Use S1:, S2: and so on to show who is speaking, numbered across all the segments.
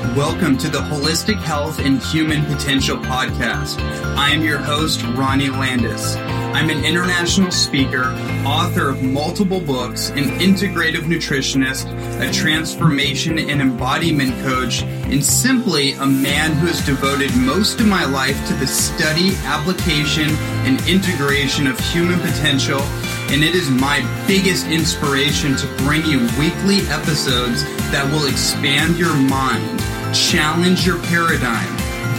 S1: Welcome to the Holistic Health and Human Potential Podcast. I am your host, Ronnie Landis. I'm an international speaker, author of multiple books, an integrative nutritionist, a transformation and embodiment coach, and simply a man who has devoted most of my life to the study, application, and integration of human potential. And it is my biggest inspiration to bring you weekly episodes that will expand your mind, challenge your paradigm,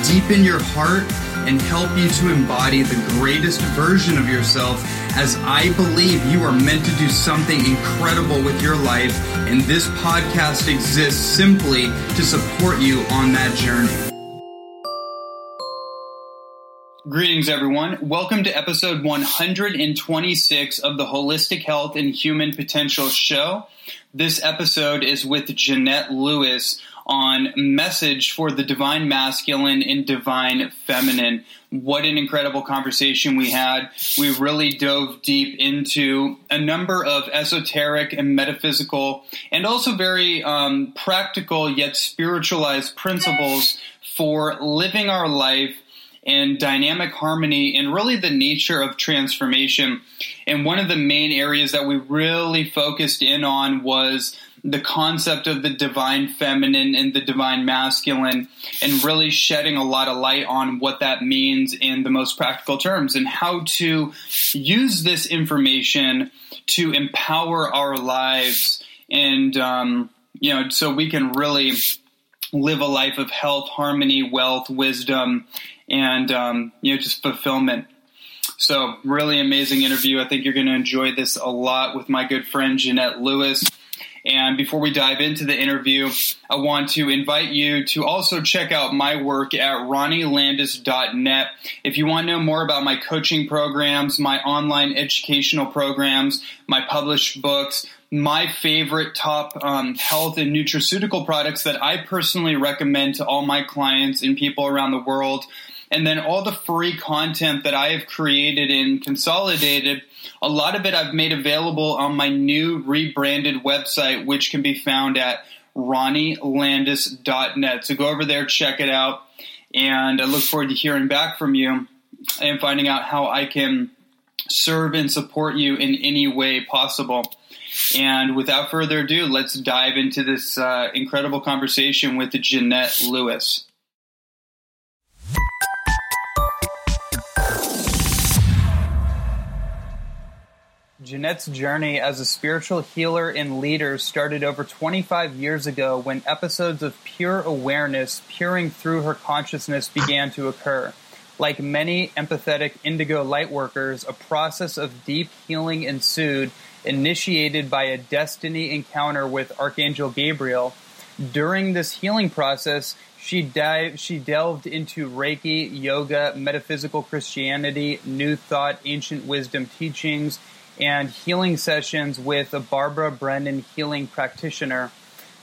S1: deepen your heart, and help you to embody the greatest version of yourself as I believe you are meant to do something incredible with your life, and this podcast exists simply to support you on that journey. Greetings, everyone. Welcome to episode 126 of the Holistic Health and Human Potential Show. This episode is with Jynnette Lewis on message for the divine masculine and divine feminine. What an incredible conversation we had. We really dove deep into a number of esoteric and metaphysical and also very um, practical yet spiritualized principles for living our life and dynamic harmony and really the nature of transformation. And one of the main areas that we really focused in on was the concept of the divine feminine and the divine masculine and really shedding a lot of light on what that means in the most practical terms and how to use this information to empower our lives and um, you know so we can really live a life of health harmony wealth wisdom and um, you know just fulfillment. So really amazing interview. I think you're going to enjoy this a lot with my good friend Jynnette Lewis. And before we dive into the interview, I want to invite you to also check out my work at ronnielandis.net. If you want to know more about my coaching programs, my online educational programs, my published books, my favorite top um, health and nutraceutical products that I personally recommend to all my clients and people around the world, and then all the free content that I have created and consolidated, a lot of it I've made available on my new rebranded website, which can be found at ronnielandis.net. So go over there, check it out, and I look forward to hearing back from you and finding out how I can serve and support you in any way possible. And without further ado, let's dive into this uh, incredible conversation with Jynnette Lewis. Jynnette's journey as a spiritual healer and leader started over 25 years ago when episodes of pure awareness peering through her consciousness began to occur. Like many empathetic indigo lightworkers, a process of deep healing ensued, initiated by a destiny encounter with Archangel Gabriel. During this healing process, she, she delved into Reiki, yoga, metaphysical Christianity, New Thought, ancient wisdom teachings, and healing sessions with a Barbara Brennan healing practitioner.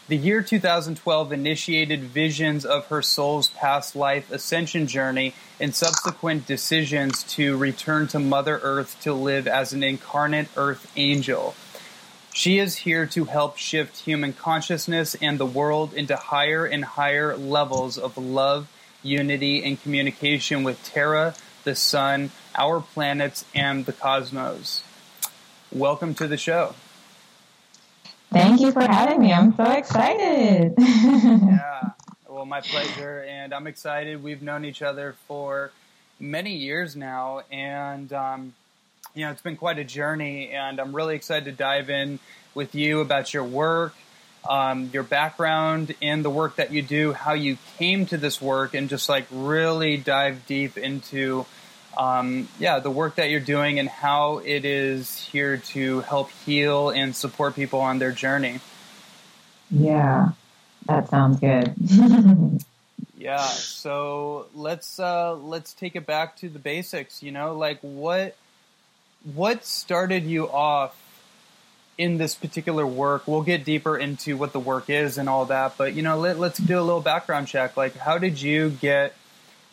S1: The year 2012 initiated visions of her soul's past life ascension journey and subsequent decisions to return to Mother Earth to live as an incarnate Earth angel. She is here to help shift human consciousness and the world into higher and higher levels of love, unity, and communication with Terra, the Sun, our planets, and the cosmos. Welcome to the show.
S2: Thank you for having me. I'm so excited.
S1: yeah, well, my pleasure, and I'm excited. We've known each other for many years now, and um, you know, it's been quite a journey, and I'm really excited to dive in with you about your work, um, your background in the work that you do, how you came to this work, and just like really dive deep into, um, yeah, the work that you're doing and how it is here to help heal and support people on their journey.
S2: Yeah, that sounds good.
S1: yeah, so let's uh, let's take it back to the basics. You know, like what what started you off in this particular work? We'll get deeper into what the work is and all that, but you know, let, let's do a little background check. Like, how did you get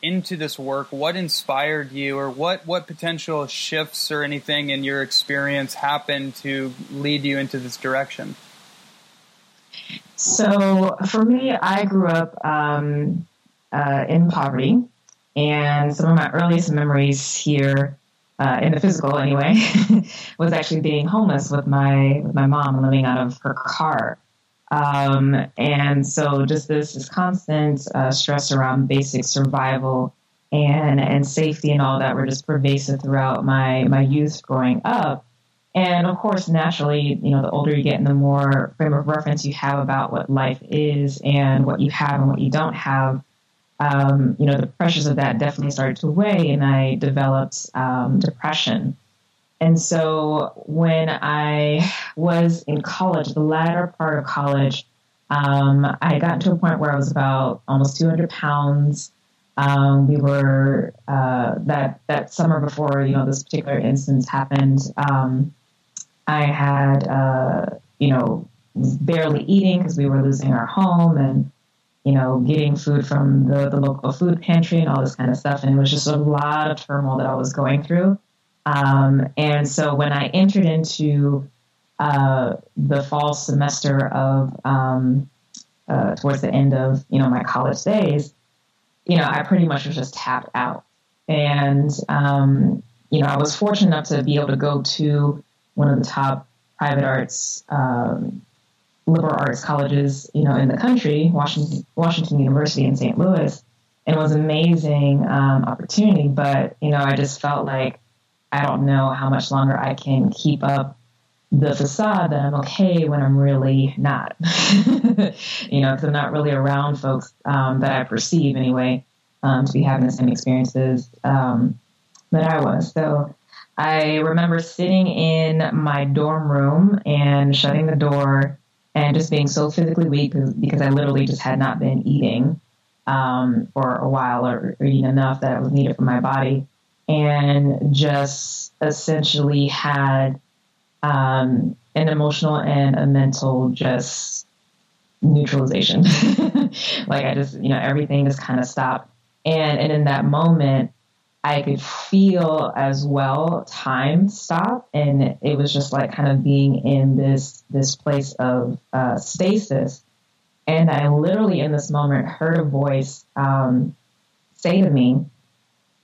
S1: into this work? What inspired you, or what what potential shifts or anything in your experience happened to lead you into this direction?
S2: So, for me, I grew up um, uh, in poverty, and some of my earliest memories here uh, in the physical anyway, was actually being homeless with my with my mom living out of her car. Um, and so just this, this constant uh, stress around basic survival and and safety and all that were just pervasive throughout my my youth growing up. And of course, naturally, you know, the older you get and the more frame of reference you have about what life is and what you have and what you don't have, um, you know, the pressures of that definitely started to weigh, and I developed um, depression. And so when I was in college, the latter part of college, um, I got to a point where I was about almost 200 pounds. Um, we were uh, that that summer before you know this particular instance happened. Um, I had uh, you know barely eating because we were losing our home and you know, getting food from the, the local food pantry and all this kind of stuff. And it was just a lot of turmoil that I was going through. Um, and so when I entered into uh, the fall semester of um, uh, towards the end of you know my college days, you know, I pretty much was just tapped out. And um, you know, I was fortunate enough to be able to go to one of the top private arts um, liberal arts colleges, you know, in the country, Washington, Washington University in St. Louis. And it was an amazing um, opportunity, but you know, I just felt like I don't know how much longer I can keep up the facade that I'm okay when I'm really not. you know, because I'm not really around folks um, that I perceive anyway um, to be having the same experiences um, that I was. So I remember sitting in my dorm room and shutting the door and just being so physically weak because I literally just had not been eating um, for a while or, eating enough that was needed for my body, and just essentially had um, an emotional and a mental just neutralization. like I just, you know, everything just kind of stopped. And, and in that moment, I could feel as well time stop, and it was just like kind of being in this this place of uh, stasis. And I literally, in this moment, heard a voice um, say to me,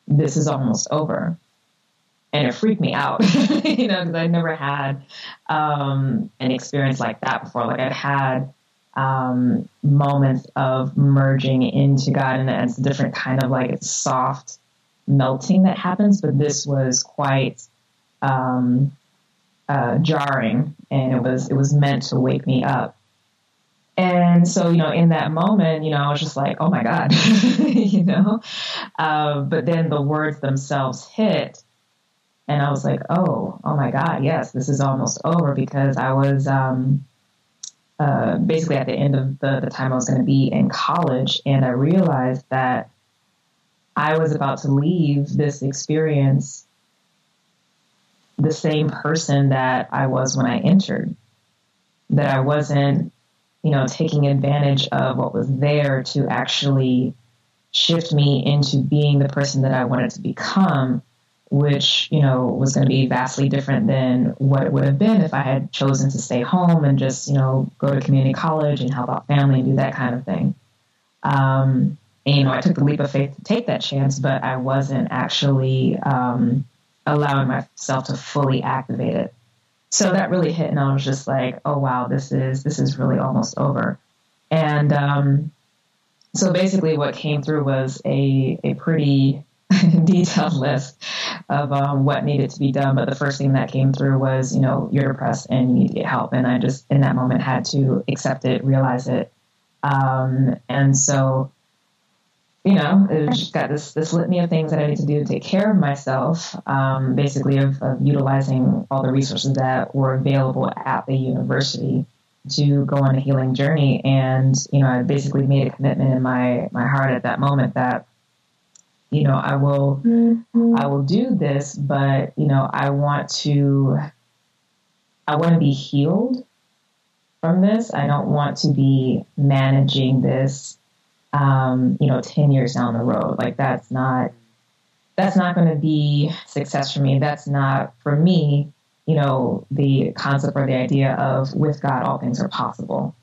S2: "This is almost over," and it freaked me out, you know, because I never had um, an experience like that before. Like I'd had um, moments of merging into God, and it's a different kind of like soft melting that happens, but this was quite um, uh, jarring, and it was it was meant to wake me up. And so, you know, in that moment, you know, I was just like, oh my God, you know. Uh, but then the words themselves hit, and I was like, oh, oh my God, yes, this is almost over because I was um, uh, basically at the end of the, the time I was going to be in college, and I realized that I was about to leave this experience the same person that I was when I entered. That I wasn't, you know, taking advantage of what was there to actually shift me into being the person that I wanted to become, which, you know, was going to be vastly different than what it would have been if I had chosen to stay home and just, you know, go to community college and help out family and do that kind of thing. Um, and, you know, I took the leap of faith to take that chance, but I wasn't actually um, allowing myself to fully activate it. So that really hit, and I was just like, oh wow, this is this is really almost over. And um, so basically, what came through was a a pretty detailed list of um, what needed to be done. But the first thing that came through was, you know, you're depressed and you need to get help. And I just, in that moment, had to accept it, realize it. Um, and so, you know, it just got this, this litany of things that I need to do to take care of myself, um, basically, of, of utilizing all the resources that were available at the university to go on a healing journey. And, you know, I basically made a commitment in my, my heart at that moment that you know, I will, mm-hmm. I will do this, but you know, I want to, I want to be healed from this. I don't want to be managing this, um, you know, ten years down the road. Like that's not, that's not going to be success for me. That's not for me. You know, the concept or the idea of with God, all things are possible.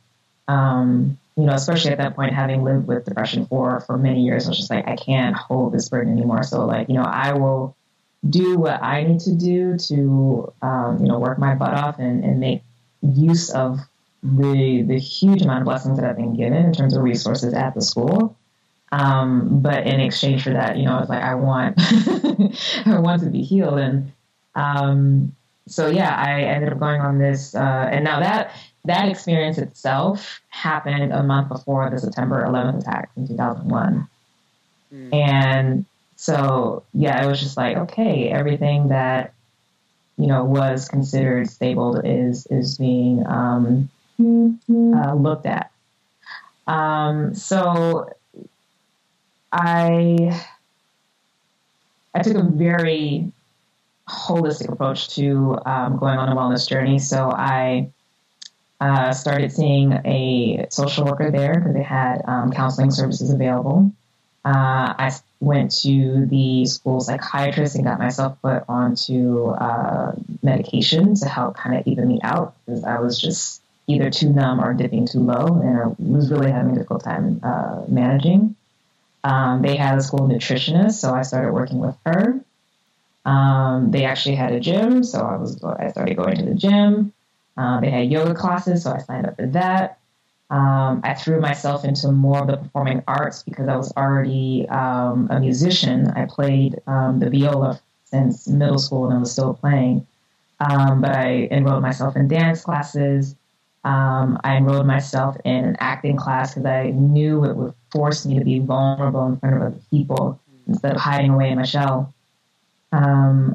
S2: Um, you know, especially at that point, having lived with depression for for many years, I was just like, I can't hold this burden anymore. So, like, you know, I will do what I need to do to, um, you know, work my butt off and, and make use of the the huge amount of blessings that I've been given in terms of resources at the school. Um, but in exchange for that, you know, it's like I want I want to be healed, and um, so yeah, I ended up going on this, uh, and now that that experience itself happened a month before the September 11th attacks in 2001. Mm. And so, yeah, it was just like, okay, everything that, you know, was considered stable is, is being um, uh, looked at. Um, so I, I took a very holistic approach to um, going on a wellness journey. So I uh, started seeing a social worker there because they had um, counseling services available. Uh, I went to the school psychiatrist and got myself put onto uh, medication to help kind of even me out because I was just either too numb or dipping too low and was really having a difficult time uh, managing. Um, they had a school nutritionist, so I started working with her. Um, they actually had a gym, so I was I started going to the gym. Um, they had yoga classes, so I signed up for that. Um, I threw myself into more of the performing arts because I was already um, a musician. I played um, the viola since middle school and I was still playing. But I enrolled myself in dance classes. Um, I enrolled myself in an acting class because I knew it would force me to be vulnerable in front of other people instead of hiding away in my shell.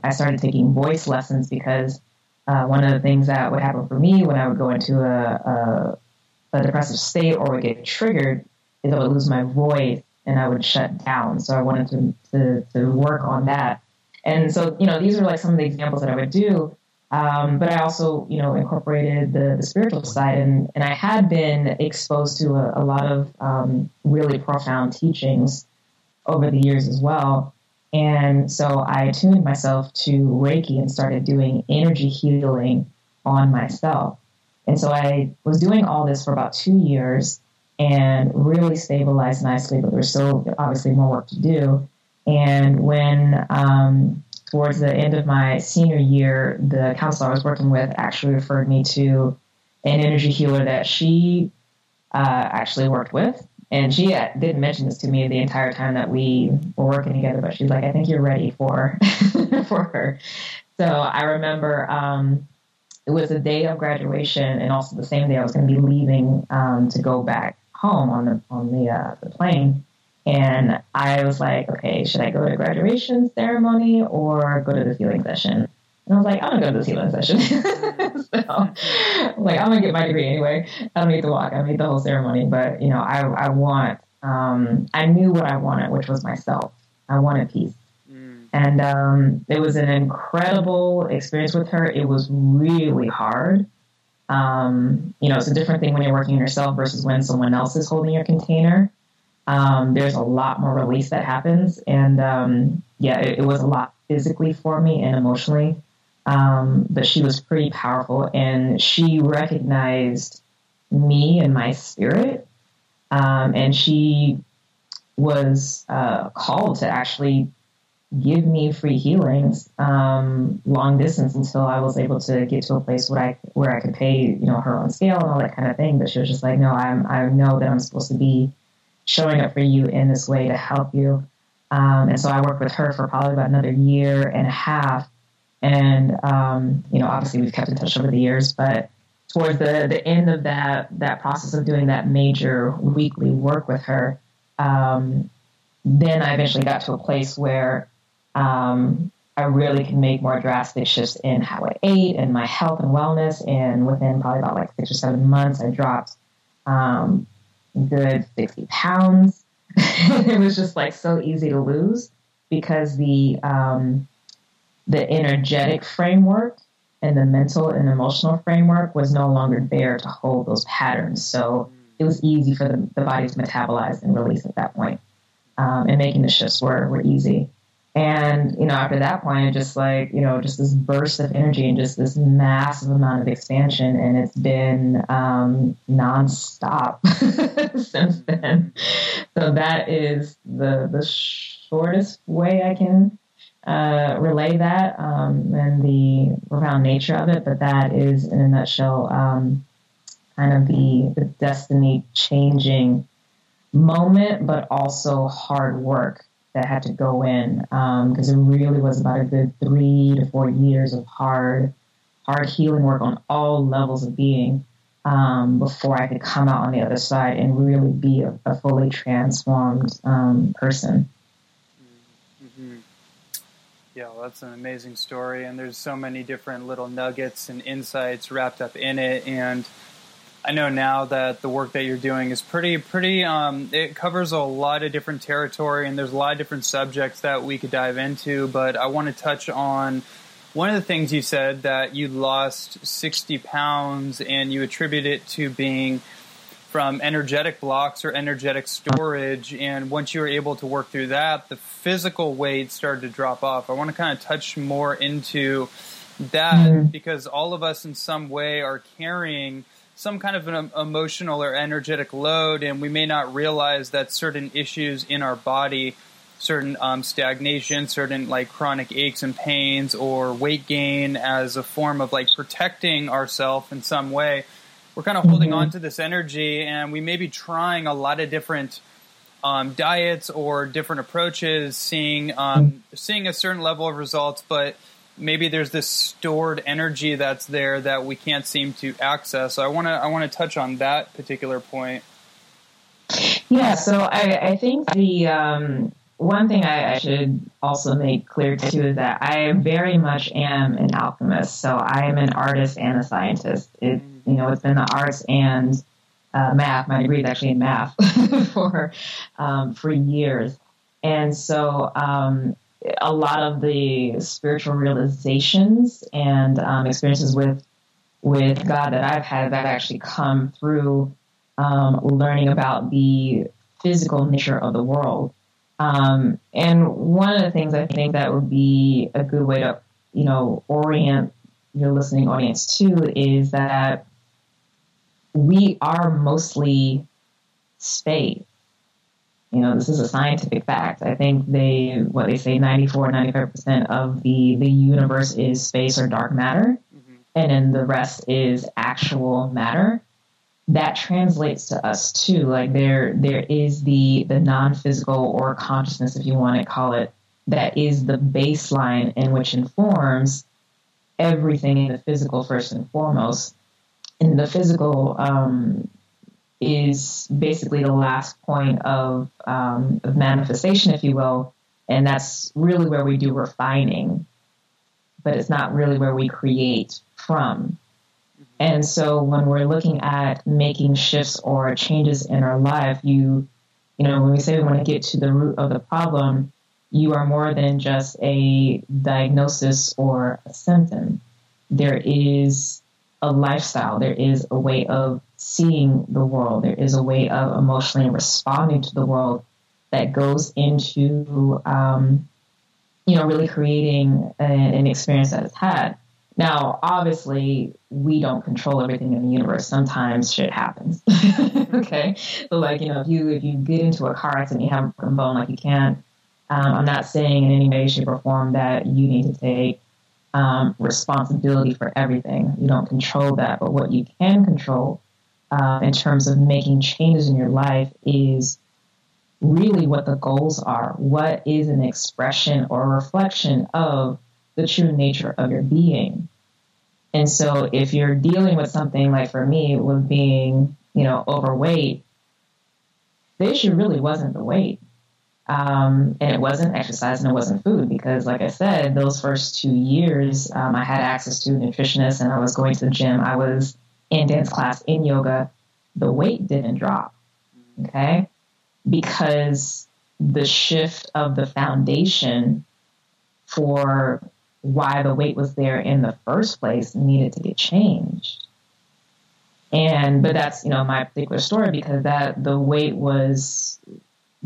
S2: I started taking voice lessons because uh, one of the things that would happen for me when I would go into a, a, a depressive state or would get triggered is I would lose my voice and I would shut down. So I wanted to, to, to work on that. And so, you know, these are like some of the examples that I would do. Um, but I also, you know, incorporated the, the, spiritual side, and, and I had been exposed to a, a lot of um, really profound teachings over the years as well. And so I tuned myself to Reiki and started doing energy healing on myself. And so I was doing all this for about two years and really stabilized nicely, but there's still obviously more work to do. And when um, towards the end of my senior year, the counselor I was working with actually referred me to an energy healer that she uh, actually worked with and she didn't mention this to me the entire time that we were working together, but she's like, I think you're ready for for her. So I remember um, it was the day of graduation, and also the same day I was going to be leaving um, to go back home on the on the uh, the plane. And I was like, okay, should I go to graduation ceremony or go to the healing session? And I was like, I'm gonna go to this healing session. so, like, I'm gonna get my degree anyway. I don't need to walk. I don't need the whole ceremony. But you know, I I want. Um, I knew what I wanted, which was myself. I wanted peace. Mm. And um, it was an incredible experience with her. It was really hard. Um, you know, it's a different thing when you're working on yourself versus when someone else is holding your container. Um, there's a lot more release that happens, and um, yeah, it, it was a lot physically for me and emotionally. Um, but she was pretty powerful and she recognized me and my spirit. Um, and she was uh, called to actually give me free healings um, long distance until I was able to get to a place where I where I could pay you know her own scale and all that kind of thing. But she was just like, no, I'm I know that I'm supposed to be showing up for you in this way to help you. Um, and so I worked with her for probably about another year and a half. And um, you know, obviously we've kept in touch over the years, but towards the, the end of that that process of doing that major weekly work with her, um, then I eventually got to a place where um, I really can make more drastic shifts in how I ate and my health and wellness. And within probably about like six or seven months, I dropped um, good 60 pounds. it was just like so easy to lose because the um, the energetic framework and the mental and emotional framework was no longer there to hold those patterns. So it was easy for the, the body to metabolize and release at that point. Um, and making the shifts were, were easy. And, you know, after that point, it just like, you know, just this burst of energy and just this massive amount of expansion. And it's been um, nonstop since then. So that is the, the shortest way I can uh, relay that um, and the profound nature of it. But that is, in a nutshell, um, kind of the, the destiny changing moment, but also hard work that had to go in because um, it really was about a good three to four years of hard, hard healing work on all levels of being um, before I could come out on the other side and really be a, a fully transformed um, person.
S1: Mm-hmm. Yeah, well, that's an amazing story, and there's so many different little nuggets and insights wrapped up in it, and I know now that the work that you're doing is pretty, pretty. Um, it covers a lot of different territory, and there's a lot of different subjects that we could dive into. But I want to touch on one of the things you said that you lost 60 pounds, and you attribute it to being from energetic blocks or energetic storage. And once you were able to work through that, the physical weight started to drop off. I want to kind of touch more into that mm-hmm. because all of us in some way are carrying some kind of an emotional or energetic load, and we may not realize that certain issues in our body, certain um, stagnation, certain like chronic aches and pains, or weight gain as a form of like protecting ourselves in some way, we're kind of holding mm-hmm. on to this energy, and we may be trying a lot of different. Um, diets or different approaches, seeing um, seeing a certain level of results, but maybe there's this stored energy that's there that we can't seem to access. So I want to I want to touch on that particular point.
S2: Yeah, so I, I think the um, one thing I, I, should also make clear too is that I very much am an alchemist. So I am an artist and a scientist. It you know it's been the arts and uh, math. My degree is actually in math for um, for years, and so um, a lot of the spiritual realizations and um, experiences with with God that I've had that actually come through um, learning about the physical nature of the world. Um, and one of the things I think that would be a good way to, you know, orient your listening audience to is that we are mostly space you know, this is a scientific fact. I think they, what they say, 94, 95% of the, the universe is space or dark matter, mm-hmm. and then the rest is actual matter. That translates to us too. Like there, there is the, the non-physical or consciousness, if you want to call it, that is the baseline in which informs everything in the physical first and foremost. In the physical, um, is basically the last point of, um, of manifestation, if you will. And that's really where we do refining, but it's not really where we create from. And so when we're looking at making shifts or changes in our life, you, you know, when we say we want to get to the root of the problem, you are more than just a diagnosis or a symptom. There is a lifestyle. There is a way of seeing the world. There is a way of emotionally responding to the world that goes into, um, you know, really creating a, an experience that it's had. Now, obviously, we don't control everything in the universe. Sometimes shit happens. okay, so like you know, if you if you get into a car accident, you have a broken bone, like you can't Um, I'm not saying in any way, shape, or form that you need to take um, responsibility for everything. You don't control that, but what you can control uh, in terms of making changes in your life is really what the goals are. What is an expression or reflection of the true nature of your being? And so if you're dealing with something like for me with being, you know, overweight, the issue really wasn't the weight. Um, and it wasn't exercise and it wasn't food because, like I said, those first two years, um, I had access to a nutritionist and I was going to the gym. I was in dance class, in yoga. The weight didn't drop. Okay. Because the shift of the foundation for why the weight was there in the first place needed to get changed. And but that's you know my particular story because that the weight was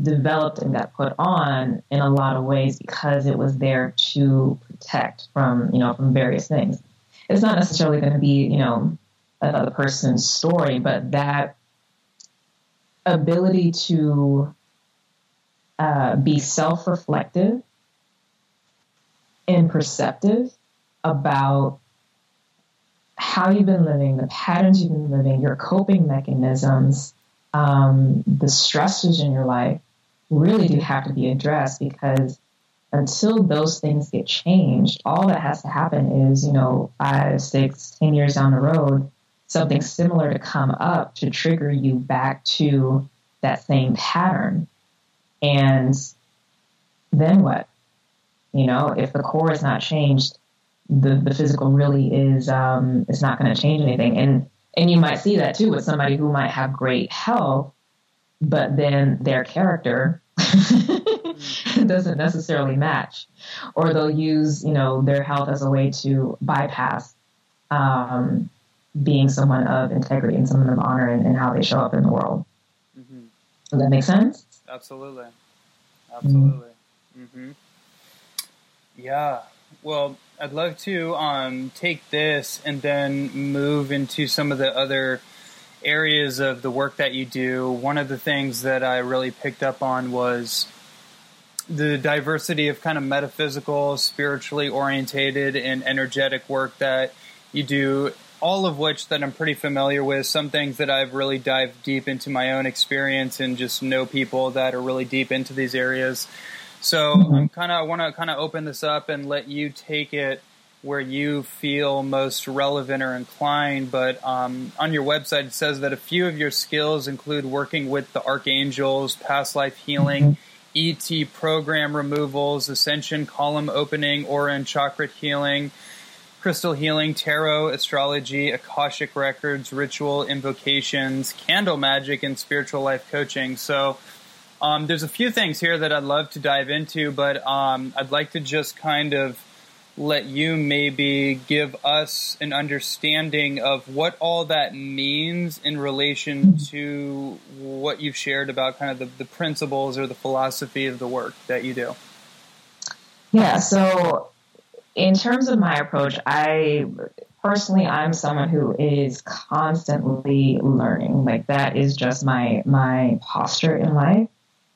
S2: developed and got put on in a lot of ways because it was there to protect from you know from various things. It's not necessarily going to be you know another person's story, but that ability to uh, be self-reflective and perceptive about how you've been living, the patterns you've been living, your coping mechanisms, um, the stressors in your life really do have to be addressed because until those things get changed, all that has to happen is, you know, five, six, ten years down the road, something similar to come up to trigger you back to that same pattern. And then what? You know, if the core is not changed, the, the physical really is um, is not going to change anything. And and you might see that too with somebody who might have great health, but then their character doesn't necessarily match, or they'll use you know their health as a way to bypass um, being someone of integrity and someone of honor and, and how they show up in the world. Mm-hmm. Does that make sense?
S1: Absolutely, absolutely. Mm-hmm. Yeah. Well, I'd love to um, take this and then move into some of the other areas of the work that you do. One of the things that I really picked up on was the diversity of kind of metaphysical, spiritually orientated, and energetic work that you do. All of which that I'm pretty familiar with. Some things that I've really dived deep into my own experience and just know people that are really deep into these areas. So mm-hmm. I'm kind of I want to kind of open this up and let you take it where you feel most relevant or inclined. But um, on your website, it says that a few of your skills include working with the archangels, past life healing, mm-hmm. ET program removals, ascension column opening, aura and chakra healing. Crystal healing, tarot, astrology, Akashic records, ritual invocations, candle magic, and spiritual life coaching. So, um, there's a few things here that I'd love to dive into, but um, I'd like to just kind of let you maybe give us an understanding of what all that means in relation to what you've shared about kind of the, the principles or the philosophy of the work that you do.
S2: Yeah, so in terms of my approach, I personally I'm someone who is constantly learning. Like that is just my my posture in life.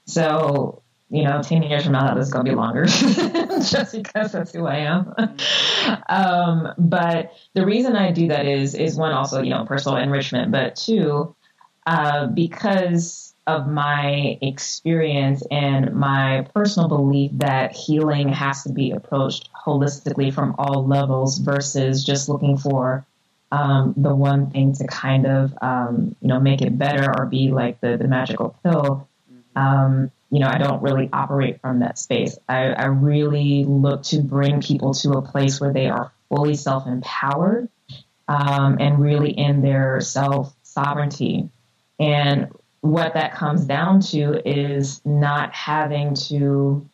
S2: So, you know, 10 years from now, this is going to be longer just because that's who I am. um, but the reason I do that is, is one, also, you know, personal enrichment, but two, uh, because of my experience and my personal belief that healing has to be approached holistically from all levels versus just looking for um, the one thing to kind of um, you know make it better or be like the, the magical pill um, you know, I don't really operate from that space. I, I really look to bring people to a place where they are fully self empowered um, and really in their self sovereignty. And what that comes down to is not having to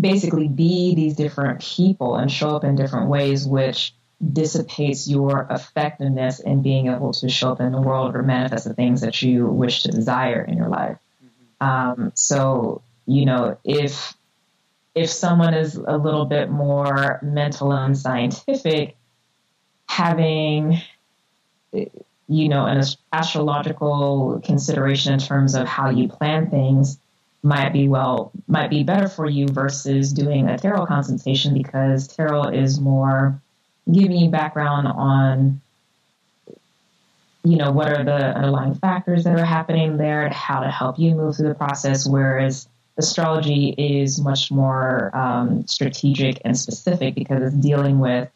S2: basically be these different people and show up in different ways, which dissipates your effectiveness in being able to show up in the world or manifest the things that you wish to desire in your life. Um, so, you know, if if someone is a little bit more mental and scientific, having you know an astrological consideration in terms of how you plan things might be well might be better for you versus doing a tarot consultation because tarot is more giving you background on you know what are the underlying factors that are happening there how to help you move through the process whereas astrology is much more um, strategic and specific because it's dealing with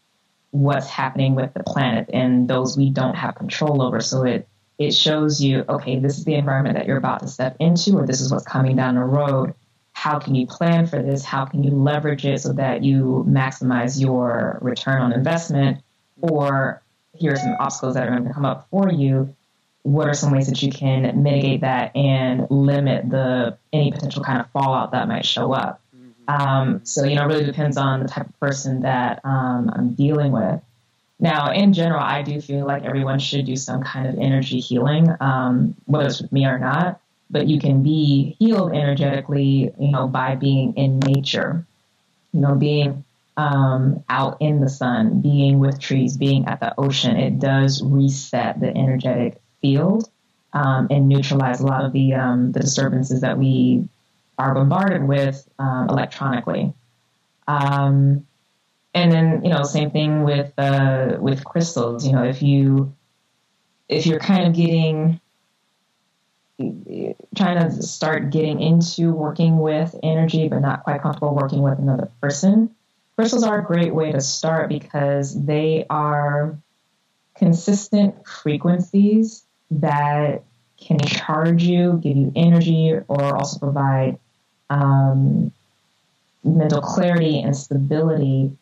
S2: what's happening with the planet and those we don't have control over so it it shows you, okay, this is the environment that you're about to step into, or this is what's coming down the road. How can you plan for this? How can you leverage it so that you maximize your return on investment? Or here are some obstacles that are going to come up for you. What are some ways that you can mitigate that and limit the any potential kind of fallout that might show up? Um, so you know, it really depends on the type of person that um, I'm dealing with. Now, in general, I do feel like everyone should do some kind of energy healing, um, whether it's with me or not. But you can be healed energetically, you know, by being in nature, you know, being um, out in the sun, being with trees, being at the ocean. It does reset the energetic field um, and neutralize a lot of the um, the disturbances that we are bombarded with um, electronically. Um, and then you know same thing with uh, with crystals you know if you if you're kind of getting trying to start getting into working with energy but not quite comfortable working with another person crystals are a great way to start because they are consistent frequencies that can charge you give you energy or also provide um, mental clarity and stability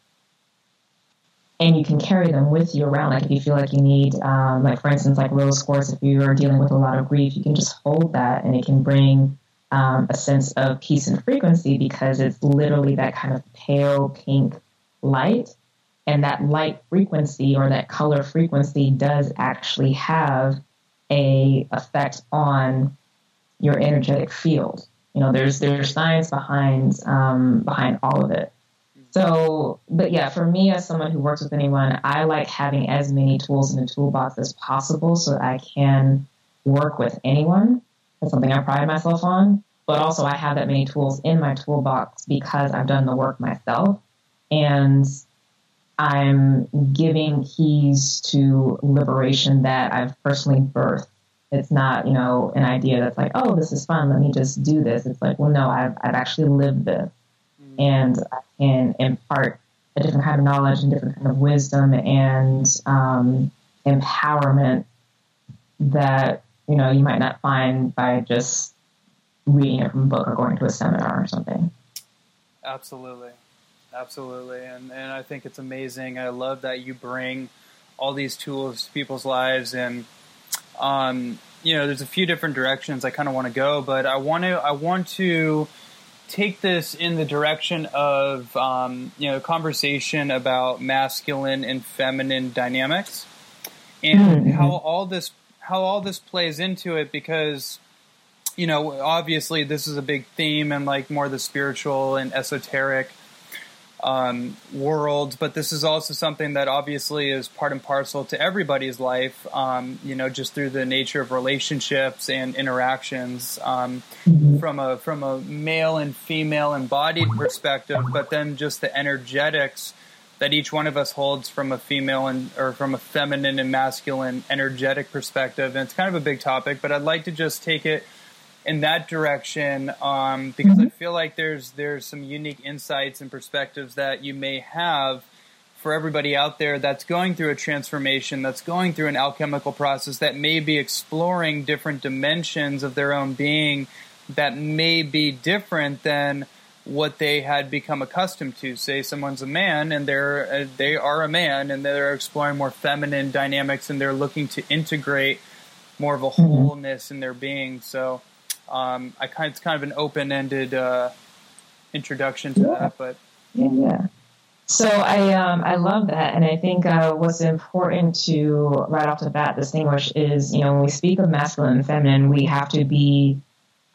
S2: and you can carry them with you around. Like if you feel like you need, um, like for instance, like rose quartz, if you are dealing with a lot of grief, you can just hold that and it can bring um, a sense of peace and frequency because it's literally that kind of pale pink light. And that light frequency or that color frequency does actually have a effect on your energetic field. You know, there's there's science behind um, behind all of it. So, but yeah, for me as someone who works with anyone, I like having as many tools in the toolbox as possible so that I can work with anyone. That's something I pride myself on. But also, I have that many tools in my toolbox because I've done the work myself. And I'm giving keys to liberation that I've personally birthed. It's not, you know, an idea that's like, oh, this is fun. Let me just do this. It's like, well, no, I've, I've actually lived this and I can impart a different kind of knowledge and different kind of wisdom and um, empowerment that you know you might not find by just reading it from a book or going to a seminar or something.
S1: Absolutely, absolutely, and and I think it's amazing. I love that you bring all these tools to people's lives, and um, you know, there's a few different directions I kind of want to go, but I want to I want to take this in the direction of um, you know conversation about masculine and feminine dynamics and mm-hmm. how all this how all this plays into it because you know obviously this is a big theme and like more the spiritual and esoteric um, world, but this is also something that obviously is part and parcel to everybody's life. Um, you know, just through the nature of relationships and interactions um, mm-hmm. from a from a male and female embodied perspective, but then just the energetics that each one of us holds from a female and or from a feminine and masculine energetic perspective. And it's kind of a big topic, but I'd like to just take it in that direction um, because mm-hmm. I feel like there's there's some unique insights and perspectives that you may have for everybody out there that's going through a transformation, that's going through an alchemical process, that may be exploring different dimensions of their own being that may be different than what they had become accustomed to. Say someone's a man and they're uh, they are a man and they're exploring more feminine dynamics and they're looking to integrate more of a mm-hmm. wholeness in their being. So um, I kind it's kind of an open ended uh, introduction to yeah. that, but
S2: yeah. So I um, I love that, and I think uh, what's important to right off the bat distinguish is you know when we speak of masculine and feminine, we have to be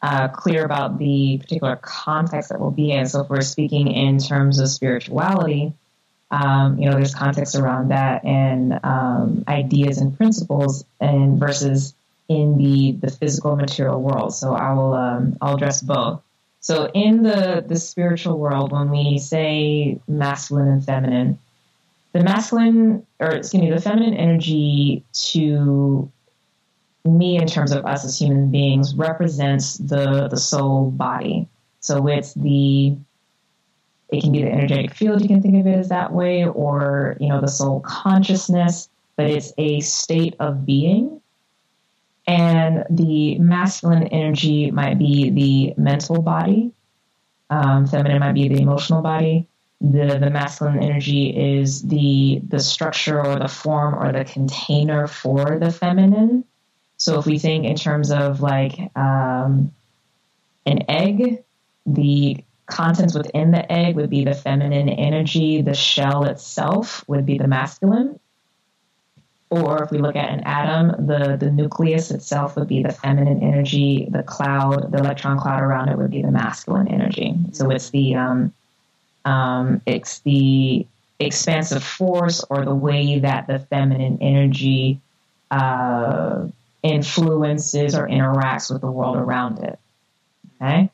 S2: uh, clear about the particular context that we'll be in. So if we're speaking in terms of spirituality, um, you know, there's context around that and um, ideas and principles, and versus in the the physical material world. So I will um, I'll address both. So in the the spiritual world, when we say masculine and feminine, the masculine or excuse me, the feminine energy to me in terms of us as human beings represents the the soul body. So it's the it can be the energetic field, you can think of it as that way, or you know, the soul consciousness, but it's a state of being. And the masculine energy might be the mental body, um, feminine might be the emotional body. The, the masculine energy is the the structure or the form or the container for the feminine. So if we think in terms of like um, an egg, the contents within the egg would be the feminine energy, the shell itself would be the masculine. Or if we look at an atom, the, the nucleus itself would be the feminine energy, the cloud, the electron cloud around it would be the masculine energy. So it's the um, um, it's the expansive force or the way that the feminine energy uh, influences or interacts with the world around it. Okay.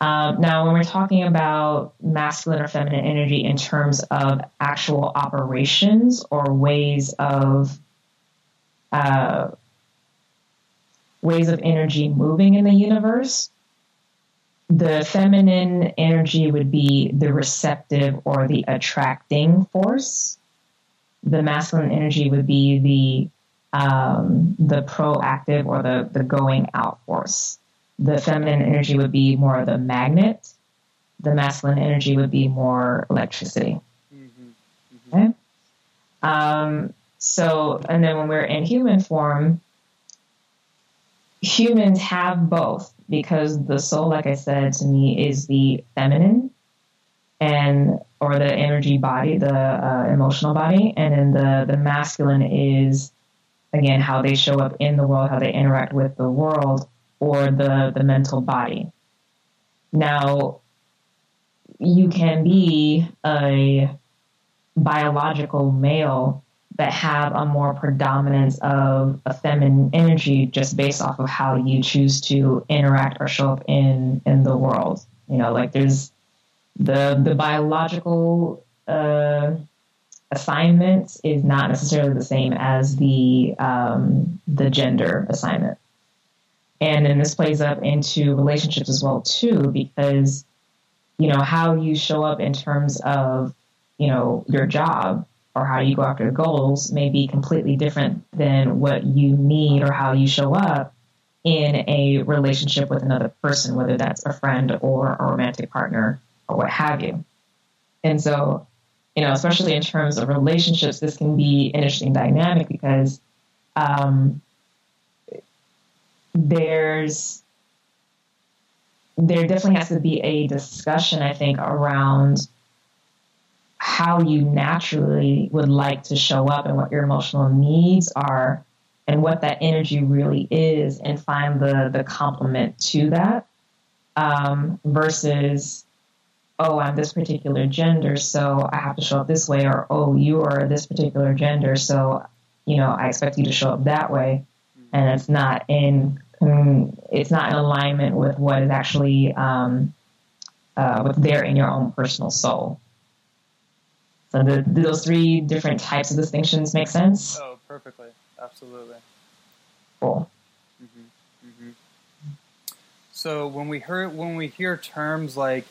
S2: Um, now, when we're talking about masculine or feminine energy in terms of actual operations or ways of uh, ways of energy moving in the universe, the feminine energy would be the receptive or the attracting force. The masculine energy would be the um, the proactive or the the going out force the feminine energy would be more of the magnet. The masculine energy would be more electricity. Mm-hmm. Mm-hmm. Okay. Um, so, and then when we're in human form, humans have both because the soul, like I said to me, is the feminine and or the energy body, the uh, emotional body, and then the the masculine is again how they show up in the world, how they interact with the world or the, the mental body. Now, you can be a biological male that have a more predominance of a feminine energy just based off of how you choose to interact or show up in in the world. You know, like there's the the biological uh, assignment is not necessarily the same as the um, the gender assignment. And then this plays up into relationships as well too, because you know how you show up in terms of you know your job or how you go after goals may be completely different than what you need or how you show up in a relationship with another person, whether that's a friend or a romantic partner or what have you. And so, you know, especially in terms of relationships, this can be an interesting dynamic because um, there's there definitely has to be a discussion, I think, around how you naturally would like to show up and what your emotional needs are and what that energy really is and find the the complement to that um, versus oh i'm this particular gender so i have to show up this way or oh you are this particular gender so you know i expect you to show up that way and it's not in it's not in alignment with what is actually um, uh, what's there in your own personal soul. So the, those three different types of distinctions make sense.
S1: Oh, perfectly, absolutely.
S2: Cool.
S1: Mm-hmm. Mm-hmm. So when we hear when we hear terms like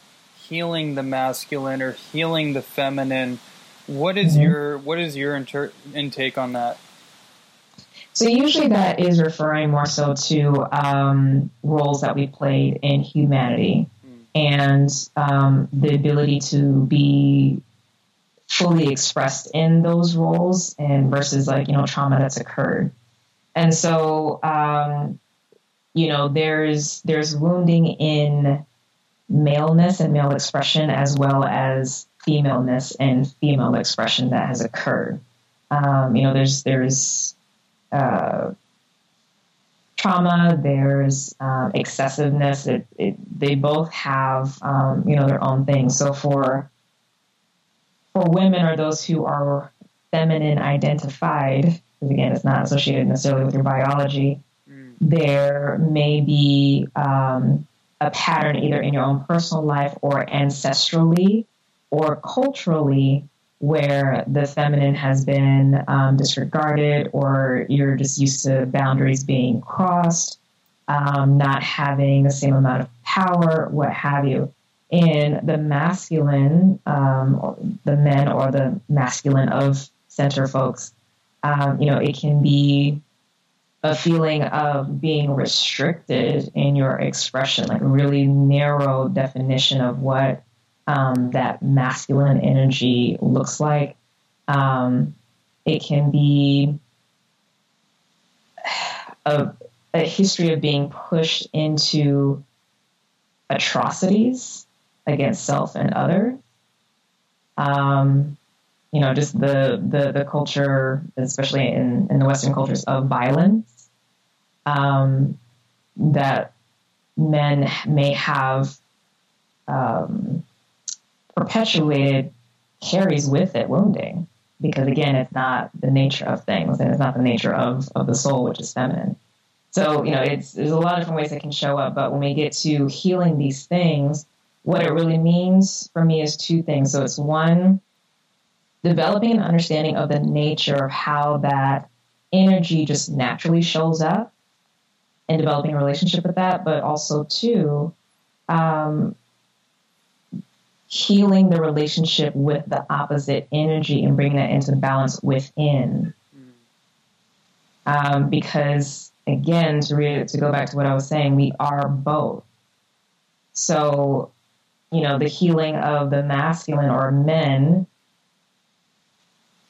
S1: healing the masculine or healing the feminine, what is mm-hmm. your what is your inter- intake on that?
S2: So usually that is referring more so to um, roles that we played in humanity mm. and um, the ability to be fully expressed in those roles and versus like you know trauma that's occurred. And so um, you know there's there's wounding in maleness and male expression as well as femaleness and female expression that has occurred. Um, you know, there's there's uh, trauma, there's um, excessiveness. It, it, they both have, um, you know, their own things. So for for women or those who are feminine identified, because again, it's not associated necessarily with your biology, mm. there may be um, a pattern either in your own personal life or ancestrally or culturally where the feminine has been um, disregarded or you're just used to boundaries being crossed, um, not having the same amount of power, what have you. In the masculine, um, the men or the masculine of center folks, um, you know, it can be a feeling of being restricted in your expression, like really narrow definition of what um, that masculine energy looks like. Um, it can be a, a, history of being pushed into atrocities against self and other. Um, you know, just the, the, the culture, especially in, in the Western cultures, of violence um, that men may have um, perpetuated carries with it wounding. Because again it's not the nature of things and it's not the nature of, of the soul which is feminine. So you know it's there's a lot of different ways it can show up but when we get to healing these things what it really means for me is two things. So it's one developing an understanding of the nature of how that energy just naturally shows up and developing a relationship with that, but also two, um, healing the relationship with the opposite energy and bringing that into balance within. Um, because again, to read to go back to what I was saying, we are both. So, you know, the healing of the masculine or men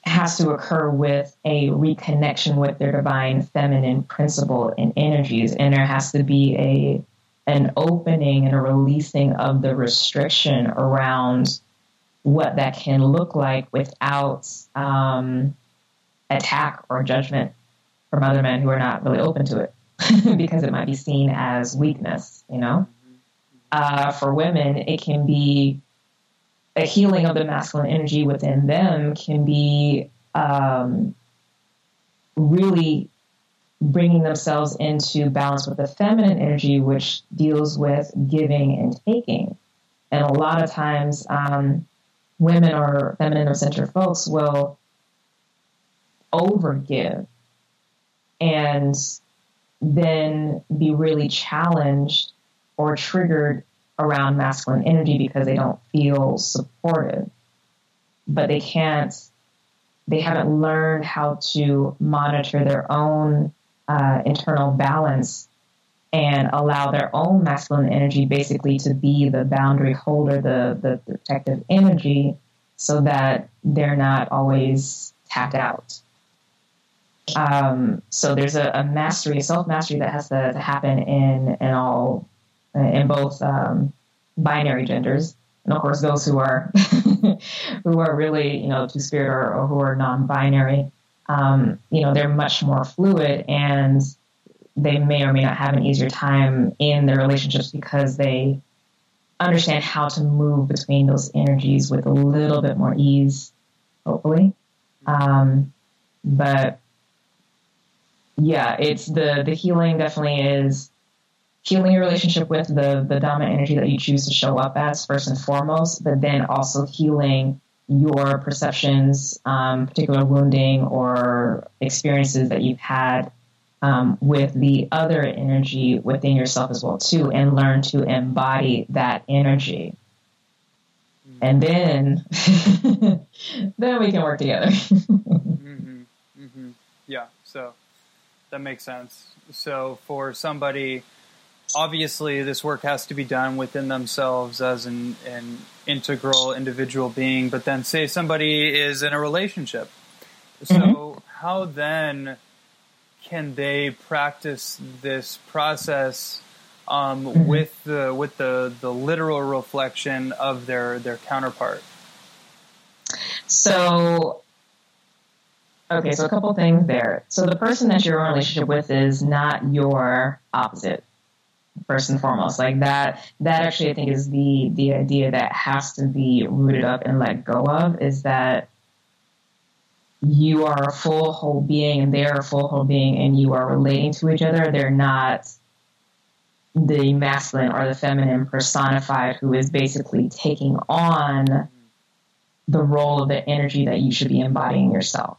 S2: has to occur with a reconnection with their divine feminine principle and energies. And there has to be a an opening and a releasing of the restriction around what that can look like without um, attack or judgment from other men who are not really open to it because it might be seen as weakness you know? Uh, for women it can be a healing of the masculine energy within them can be um, really bringing themselves into balance with the feminine energy, which deals with giving and taking. And a lot of times, um, women or feminine or centered folks will overgive and then be really challenged or triggered around masculine energy because they don't feel supported. But they can't, they haven't learned how to monitor their own uh, internal balance and allow their own masculine energy basically to be the boundary holder, the, the protective energy, so that they're not always tapped out. Um, so there's a, a mastery, a self mastery that has to, to happen in in all in both um, binary genders, and of course those who are who are really you know two spirit or, or who are non-binary. Um, you know they're much more fluid and they may or may not have an easier time in their relationships because they understand how to move between those energies with a little bit more ease, hopefully. Um, but yeah, it's the the healing definitely is healing your relationship with the, the dominant energy that you choose to show up as first and foremost, but then also healing your perceptions, um, particular wounding or experiences that you've had um, with the other energy within yourself as well too, and learn to embody that energy. And then, then we can work together.
S1: mm-hmm. Mm-hmm. Yeah. So that makes sense. So for somebody obviously this work has to be done within themselves as an, an integral individual being but then say somebody is in a relationship so mm-hmm. how then can they practice this process um, mm-hmm. with the with the the literal reflection of their their counterpart
S2: so okay so a couple things there so the person that you're in a relationship with is not your opposite first and foremost. Like that, that actually I think is the the idea that has to be rooted up and let go of is that you are a full whole being and they are a full whole being and you are relating to each other. They're not the masculine or the feminine personified who is basically taking on the role of the energy that you should be embodying yourself.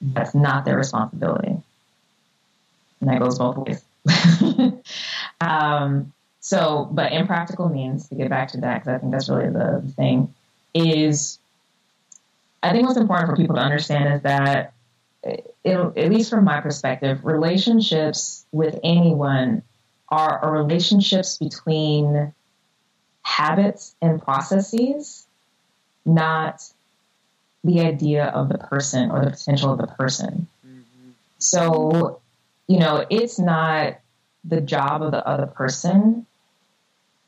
S2: That's not their responsibility. And that goes both ways. um, so, but impractical means, to get back to that, because I think that's really the thing, is I think what's important for people to understand is that, it, at least from my perspective, relationships with anyone are, are relationships between habits and processes, not the idea of the person or the potential of the person. Mm-hmm. So, you know, it's not the job of the other person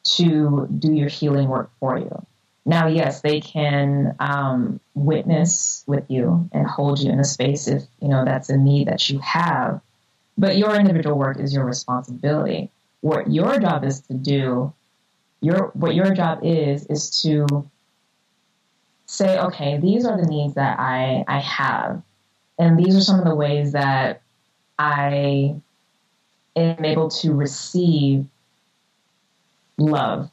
S2: to do your healing work for you. Now, yes, they can um, witness with you and hold you in a space if you know that's a need that you have. But your individual work is your responsibility. What your job is to do, your what your job is is to say, okay, these are the needs that I I have, and these are some of the ways that I am able to receive love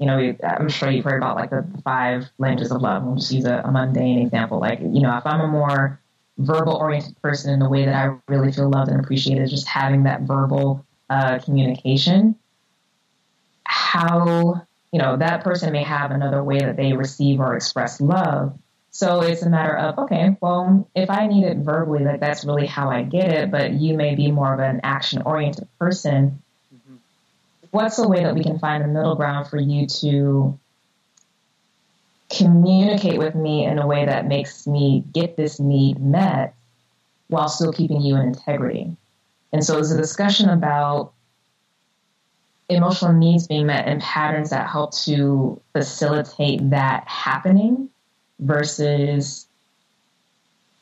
S2: you know, I'm sure you've heard about like the five languages of love. We'll just use a, a mundane example. Like, you know, if I'm a more verbal oriented person in the way that I really feel loved and appreciated, just having that verbal uh, communication, how, you know, that person may have another way that they receive or express love. So it's a matter of, okay, well, if I need it verbally, like that's really how I get it, but you may be more of an action oriented person mm-hmm. what's the way that we can find a middle ground for you to communicate with me in a way that makes me get this need met while still keeping you in integrity? And so it's a discussion about emotional needs being met and patterns that help to facilitate that happening versus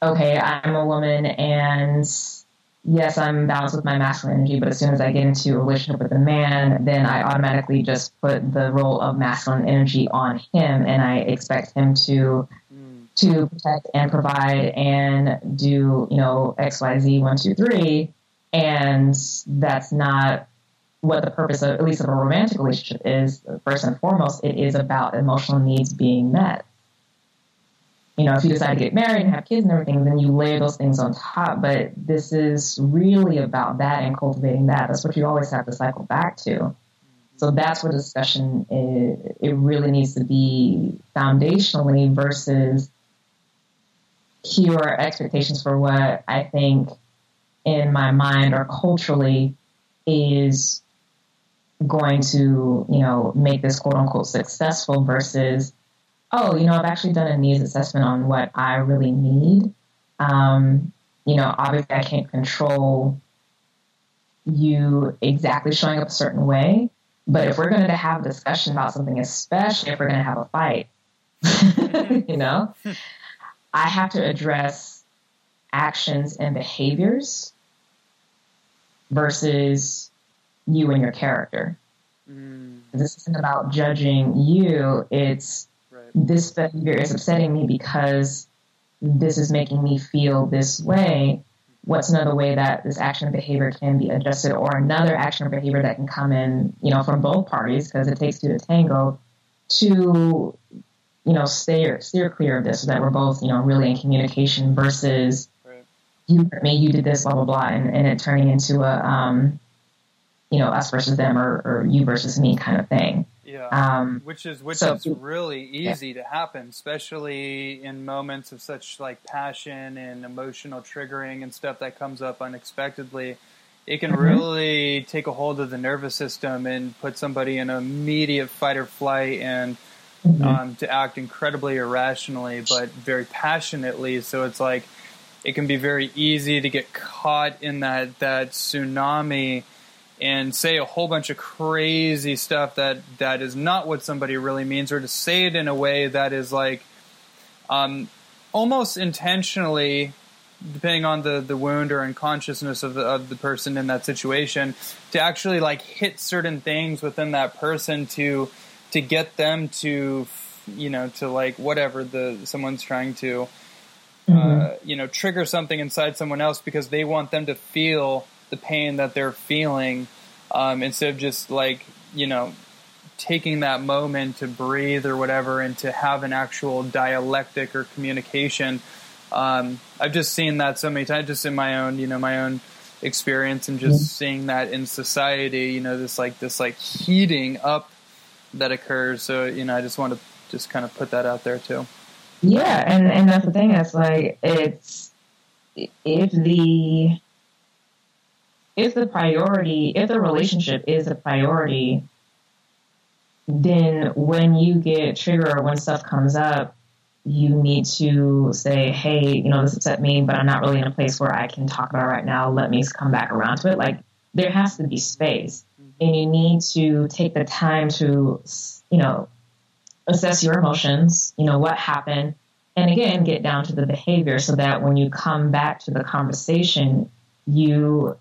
S2: okay, I'm a woman and yes, I'm balanced with my masculine energy, but as soon as I get into a relationship with a man, then I automatically just put the role of masculine energy on him, and I expect him to mm. to protect and provide and do you know X, Y, Z, one, two, three, and that's not what the purpose of at least of a romantic relationship is. First and foremost, it is about emotional needs being met you know, if you decide to get married and have kids and everything, then you layer those things on top. But this is really about that and cultivating that. That's what you always have to cycle back to. So that's where discussion is, it really needs to be foundationally versus here are expectations for what I think in my mind or culturally is going to, you know, make this quote unquote successful versus oh, you know, I've actually done a needs assessment on what I really need. Um, you know, obviously I can't control you exactly showing up a certain way, but if we're going to have a discussion about something, especially if we're going to have a fight, you know, I have to address actions and behaviors versus you and your character. Mm. This isn't about judging you, it's this behavior is upsetting me because this is making me feel this way. What's another way that this action and behavior can be adjusted, or another action or behavior that can come in, you know, from both parties because it takes two to tango to, you know, steer steer clear of this so that we're both, you know, really in communication versus right. you hurt me, you did this, blah blah blah, and, and it turning into a, um, you know, us versus them or, or you versus me kind of thing.
S1: Yeah, um, which is which so, is really easy yeah. to happen, especially in moments of such like passion and emotional triggering and stuff that comes up unexpectedly. It can mm-hmm. really take a hold of the nervous system and put somebody in immediate fight or flight and mm-hmm. um, to act incredibly irrationally, but very passionately. So it's like it can be very easy to get caught in that that tsunami and say a whole bunch of crazy stuff that that is not what somebody really means, or to say it in a way that is like um, almost intentionally, depending on the the wound or unconsciousness of the of the person in that situation, to actually like hit certain things within that person to to get them to you know to like whatever the someone's trying to uh, mm-hmm. uh, you know trigger something inside someone else because they want them to feel the pain that they're feeling um, instead of just like you know taking that moment to breathe or whatever and to have an actual dialectic or communication. Um, I've just seen that so many times, just in my own, you know, my own experience and just seeing that in society, you know, this like this like heating up that occurs. So, you know, I just want to just kind of put that out there too.
S2: Yeah, and and that's the thing. It's like it's if the if the priority, if the relationship is a priority, then when you get triggered or when stuff comes up, you need to say, hey, you know, this upset me, but I'm not really in a place where I can talk about it right now. Let me come back around to it. Like, there has to be space. Mm-hmm. And you need to take the time to, you know, assess your emotions, you know, what happened. And again, get down to the behavior so that when you come back to the conversation, you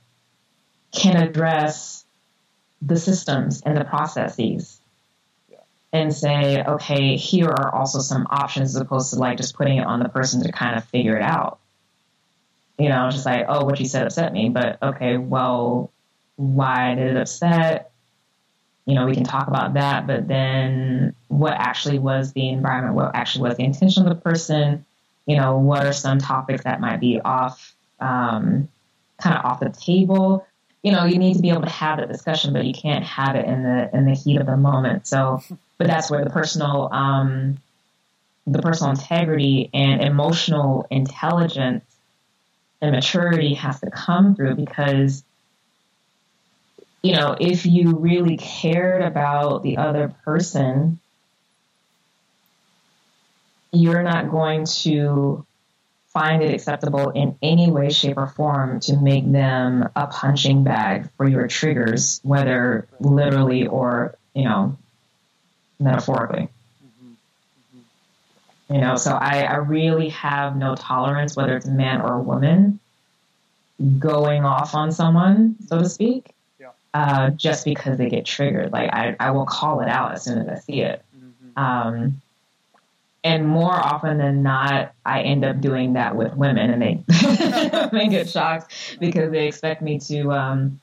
S2: can address the systems and the processes and say, okay, here are also some options as opposed to like just putting it on the person to kind of figure it out. You know, just like, oh, what you said upset me, but okay, well, why did it upset? You know, we can talk about that, but then what actually was the environment? What actually was the intention of the person? You know, what are some topics that might be off, um, kind of off the table? You know, you need to be able to have that discussion, but you can't have it in the in the heat of the moment. So but that's where the personal um, the personal integrity and emotional intelligence and maturity has to come through because you know if you really cared about the other person you're not going to find it acceptable in any way shape or form to make them a punching bag for your triggers whether literally or you know metaphorically. You know, so I, I really have no tolerance, whether it's a man or a woman, going off on someone, so to speak,
S1: Yeah.
S2: uh, just because they get triggered. Like I, I will call it out as soon as I see it. Um, and more often than not, I end up doing that with women, and they they get shocked because they expect me to. Um,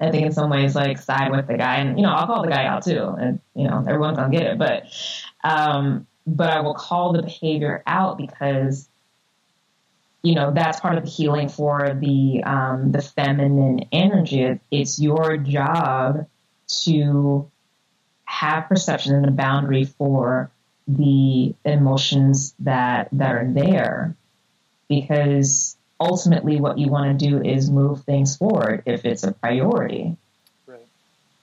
S2: I think in some ways like side with the guy, and you know I'll call the guy out too, and you know everyone's gonna get it, but um, but I will call the behavior out because you know that's part of the healing for the um, the feminine energy. It's your job to have perception and a boundary for the emotions that that are there because ultimately what you want to do is move things forward if it's a priority.
S1: Right.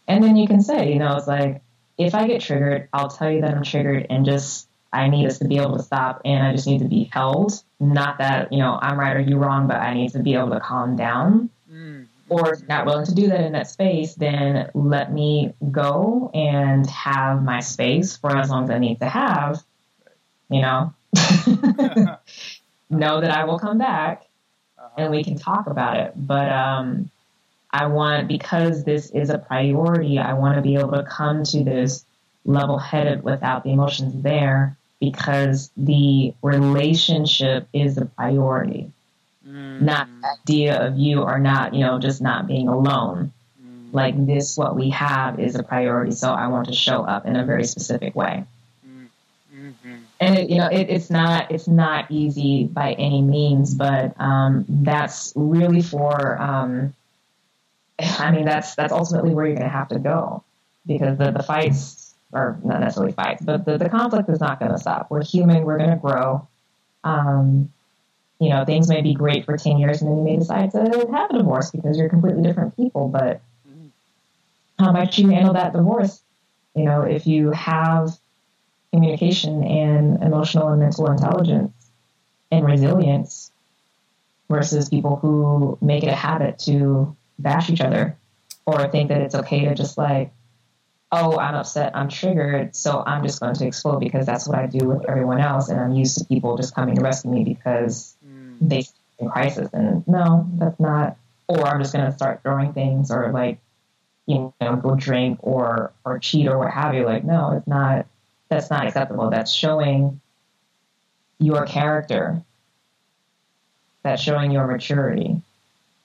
S2: And then you can say, you know, it's like, if I get triggered, I'll tell you that I'm triggered and just, I need us to be able to stop and I just need to be held. Not that, you know, I'm right or you wrong, but I need to be able to calm down. Or if not willing to do that in that space, then let me go and have my space for as long as I need to have, you know, know that I will come back and we can talk about it. But um, I want, because this is a priority, I want to be able to come to this level headed without the emotions there because the relationship is a priority,
S1: Mm.
S2: not the idea of you or not, you know, just not being alone.
S1: Mm.
S2: Like this, what we have is a priority. So I want to show up in a very specific way.
S1: Mhm.
S2: and it, you know it, it's not it's not easy by any means but um, that's really for um, i mean that's that's ultimately where you're going to have to go because the, the fights are not necessarily fights but the, the conflict is not going to stop we're human we're going to grow um, you know things may be great for 10 years and then you may decide to have a divorce because you're completely different people but how much you handle that divorce you know if you have communication and emotional and mental intelligence and resilience versus people who make it a habit to bash each other or think that it's okay to just like, oh, I'm upset, I'm triggered, so I'm just going to explode because that's what I do with everyone else, and I'm used to people just coming to rescue me because. They in crisis. And no, that's not. Or I'm just going to start throwing things or like, you know, go drink or or cheat or what have you. Like, no, it's not. That's not acceptable. That's showing your character. That's showing your maturity.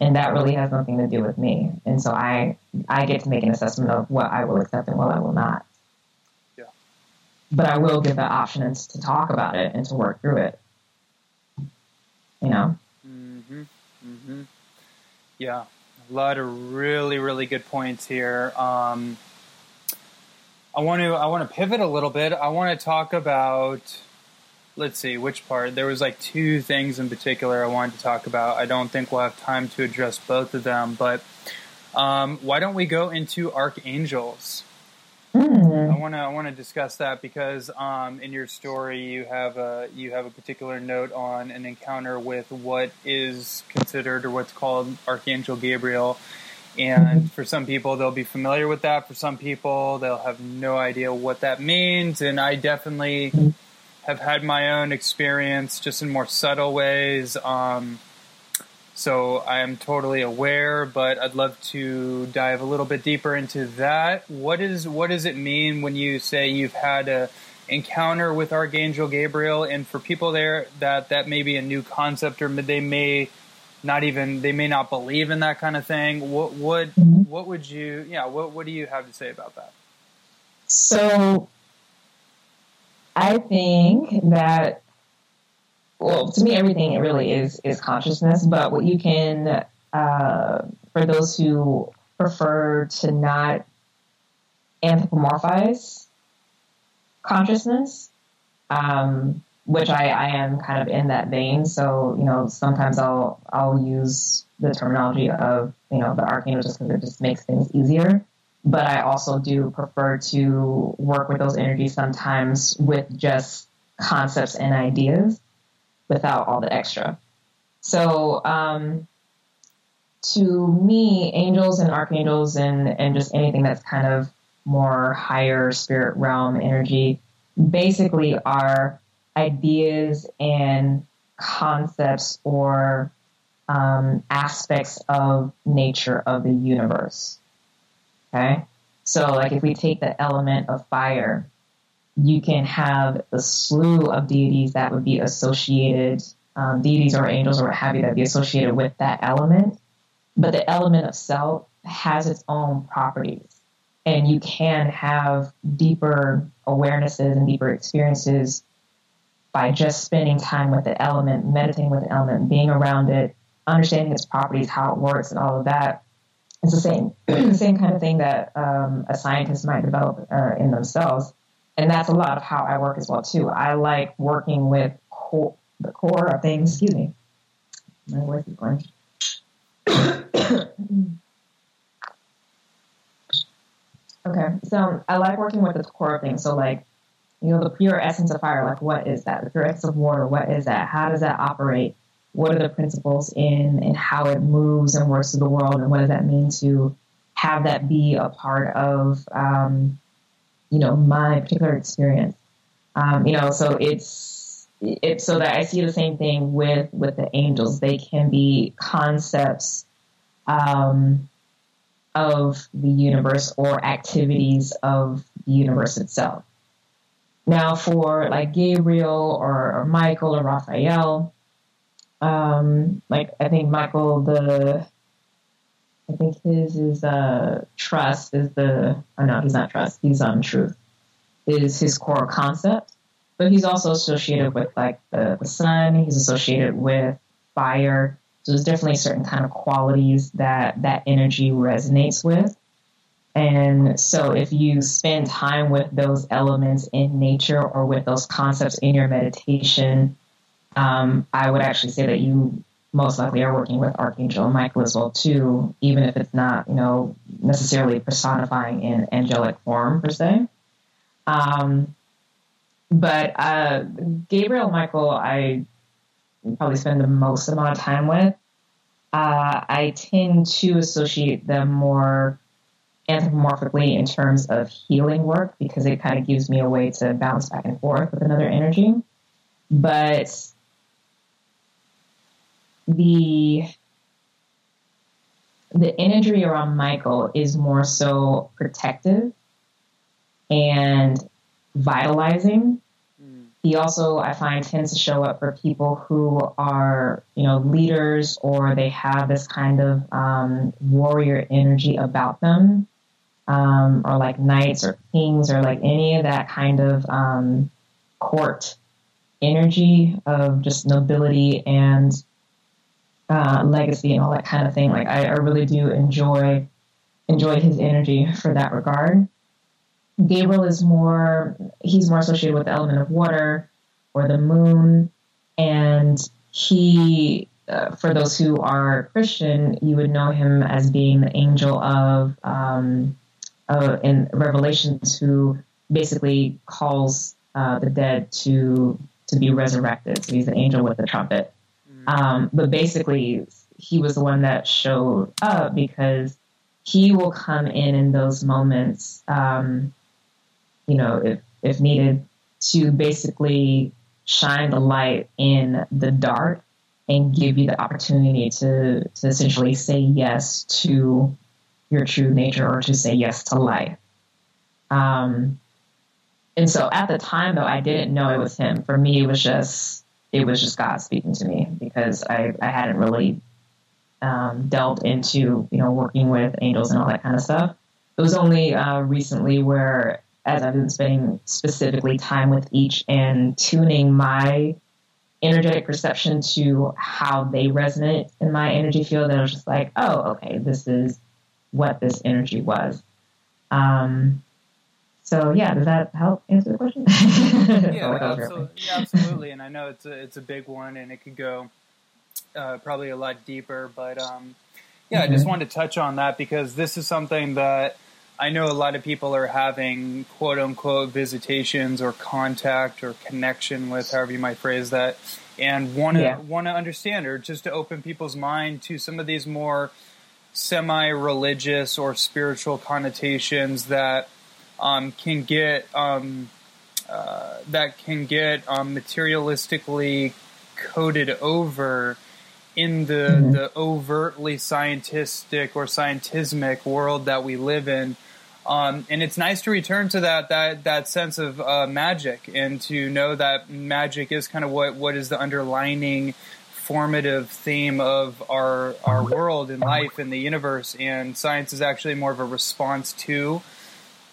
S2: and that really has nothing to do with me. And so I I get to make an assessment of what I will accept and what I will not.
S1: Yeah.
S2: But I will give the options to talk about it and to work through it. You know.
S1: Mm-hmm. Mm-hmm. Yeah, a lot of really really good points here. Um, I want to I want to pivot a little bit. I want to talk about let's see which part. There was like two things in particular I wanted to talk about. I don't think we'll have time to address both of them, but um, why don't we go into archangels?
S2: Mm.
S1: I want to I want to discuss that because um, in your story you have a you have a particular note on an encounter with what is considered or what's called Archangel Gabriel. And for some people, they'll be familiar with that. For some people, they'll have no idea what that means. And I definitely have had my own experience just in more subtle ways. Um, so I am totally aware, but I'd love to dive a little bit deeper into that. What is what does it mean when you say you've had a encounter with Archangel Gabriel? And for people there that that may be a new concept, or they may not even they may not believe in that kind of thing. What what mm-hmm. what would you yeah what what do you have to say about that?
S2: So I think that well, to me, everything it really is is consciousness. But what you can, uh, for those who prefer to not anthropomorphize consciousness, um, which I, I am kind of in that vein. So you know, sometimes I'll I'll use the terminology of you know the archangel just because it just makes things easier. But I also do prefer to work with those energies sometimes with just concepts and ideas without all the extra. So, um, to me, angels and archangels and, and just anything that's kind of more higher spirit realm energy basically are ideas and concepts or um, aspects of nature of the universe. Okay? So, like if we take the element of fire, you can have a slew of deities that would be associated, um, deities or angels or what have you, that be associated with that element. But the element of self has its own properties. And you can have deeper awarenesses and deeper experiences by just spending time with the element, meditating with the element, being around it, understanding its properties, how it works, and all of that. It's the same, the same kind of thing that um, a scientist might develop uh, in themselves and that's a lot of how I work as well too. I like working with the core of things. Excuse me, my voice is going. okay, so I like working with the core of things. So like, you know, the pure essence of fire. Like, what is that? The pure essence of water. What is that? How does that operate? What are the principles in and how it moves and works through the world? And what does that mean to have that be a part of um, you know my particular experience. Um, you know, so it's it's so that I see the same thing with with the angels. They can be concepts um, of the universe or activities of the universe itself. Now, for like Gabriel or, or Michael or Raphael, um, like I think Michael the I think his is uh, trust is the. Oh no, he's not trust. He's um truth is his core concept, but he's also associated with like the, the sun. He's associated with fire. So there's definitely certain kind of qualities that that energy resonates with. And so if you spend time with those elements in nature or with those concepts in your meditation, um, I would actually say that you most likely are working with Archangel Michael as well too, even if it's not, you know, necessarily personifying in angelic form per se. Um, but uh, Gabriel Michael, I probably spend the most amount of time with. Uh, I tend to associate them more anthropomorphically in terms of healing work because it kind of gives me a way to bounce back and forth with another energy. But the the imagery around Michael is more so protective and vitalizing. he also, I find, tends to show up for people who are, you know, leaders or they have this kind of um, warrior energy about them, um, or like knights or kings or like any of that kind of um, court energy of just nobility and uh, legacy and all that kind of thing. Like I, I really do enjoy enjoy his energy for that regard. Gabriel is more, he's more associated with the element of water or the moon. And he, uh, for those who are Christian, you would know him as being the angel of, um, uh, in Revelations, who basically calls uh, the dead to to be resurrected. So he's the angel with the trumpet. Um, but basically, he was the one that showed up because he will come in in those moments um, you know, if, if needed, to basically shine the light in the dark and give you the opportunity to, to essentially say yes to your true nature or to say yes to life. Um, and so at the time though, I didn't know it was him. For me, it was just, it was just God speaking to me because I, I hadn't really um, delved into, you know, working with angels and all that kind of stuff. It was only uh, recently where as I've been spending specifically time with each and tuning my energetic perception to how they resonate in my energy field, that I was just like, oh, okay, this is what this energy was. Um, so yeah, does that help answer the question?
S1: yeah, absolutely, yeah, absolutely. And I know it's a it's a big one, and it could go uh, probably a lot deeper. But um, yeah, mm-hmm. I just wanted to touch on that because this is something that I know a lot of people are having quote unquote visitations or contact or connection with, however you might phrase that, and want to yeah. want to understand or just to open people's mind to some of these more semi-religious or spiritual connotations that um, can get um, uh, that can get um, materialistically coded over in the mm-hmm. the overtly scientific or scientismic world that we live in um, and it's nice to return to that that that sense of uh, magic and to know that magic is kind of what what is the underlining formative theme of our our world and life and the universe and science is actually more of a response to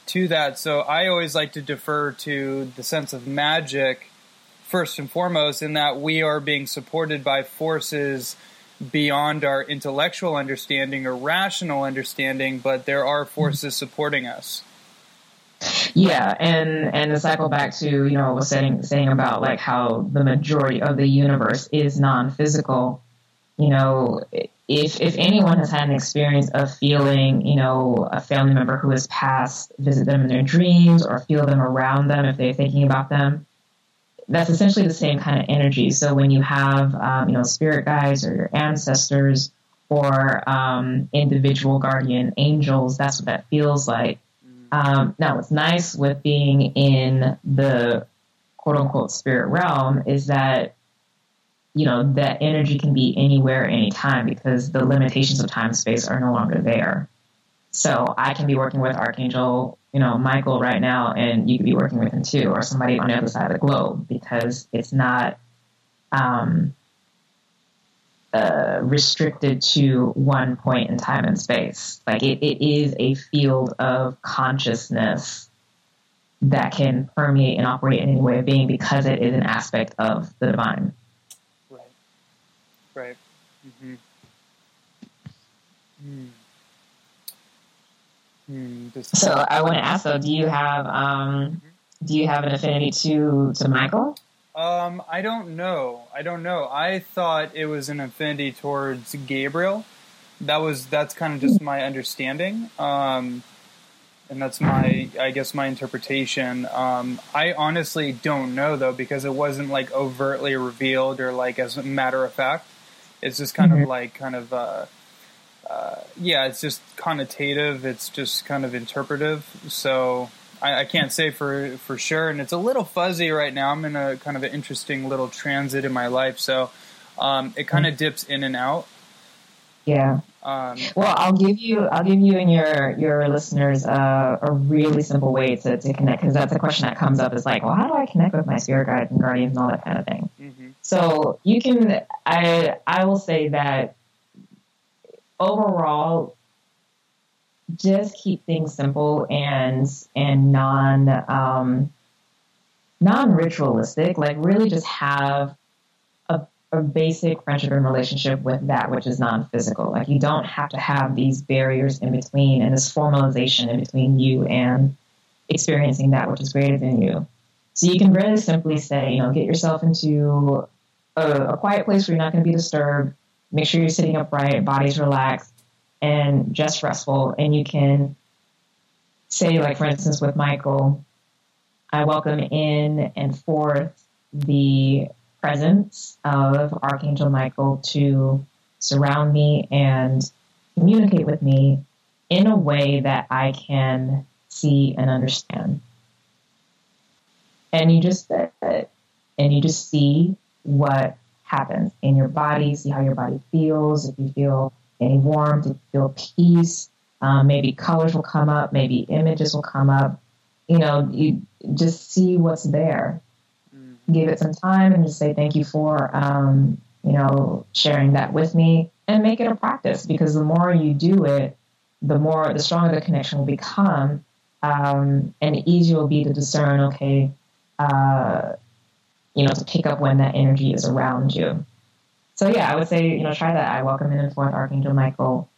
S1: to that so i always like to defer to the sense of magic first and foremost in that we are being supported by forces beyond our intellectual understanding or rational understanding, but there are forces supporting us.
S2: Yeah, and and to cycle back to you know was saying saying about like how the majority of the universe is non-physical. You know, if if anyone has had an experience of feeling, you know, a family member who has passed, visit them in their dreams or feel them around them if they're thinking about them, that's essentially the same kind of energy. So when you have, um, you know, spirit guides or your ancestors or um, individual guardian angels, that's what that feels like. Um, now, what's nice with being in the quote unquote spirit realm is that, you know, that energy can be anywhere, anytime because the limitations of time and space are no longer there. So I can be working with Archangel you know, Michael right now, and you could be working with him too, or somebody on the other side of the globe, because it's not um, uh, restricted to one point in time and space. Like it, it is a field of consciousness that can permeate and operate in any way of being because it is an aspect of the divine.
S1: Right. Right. Mm-hmm.
S2: Mm. Hmm, so I want to ask though, do you have um, do you have an affinity to to Michael?
S1: Um, I don't know. I don't know. I thought it was an affinity towards Gabriel. That was that's kind of just my understanding. Um, and that's my I guess my interpretation. Um, I honestly don't know though because it wasn't like overtly revealed or like as a matter of fact. It's just kind mm-hmm. of like kind of uh, uh, yeah, it's just connotative. It's just kind of interpretive. So I, I, can't say for for sure, and it's a little fuzzy right now. I'm in a kind of an interesting little transit in my life, so um, it kind of dips in and out.
S2: Yeah.
S1: Um,
S2: well, I'll give you, I'll give you and your your listeners uh, a really simple way to, to connect because that's a question that comes up is like, well, how do I connect with my spirit guide and guardians and all that kind of thing.
S1: mm-hmm.
S2: So you can, I I will say that overall, just keep things simple and and non um, non ritualistic. Like really, just have a, a basic friendship and relationship with that which is non physical. Like you don't have to have these barriers in between and this formalization in between you and experiencing that which is greater than you. So you can really simply say, you know, get yourself into a, a quiet place where you're not going to be disturbed. Make sure you're sitting upright, body's relaxed, and just restful. And you can say, like, for instance, with Michael, I welcome in and forth the presence of Archangel Michael to surround me and communicate with me in a way that I can see and understand. And you just sit and you just see what happens in your body, see how your body feels, if you feel any warmth, if you feel peace, um, maybe colors will come up, maybe images will come up. You know, you just see what's there. Mm. Give it some time and just say thank you for, um, you know, sharing that with me and make it a practice because the more you do it, the more, the stronger the connection will become um, and easier will be to discern, okay, uh, you know, to pick up when that energy is around you. So yeah, I would say, you know, try that. I welcome in and forth Archangel Michael.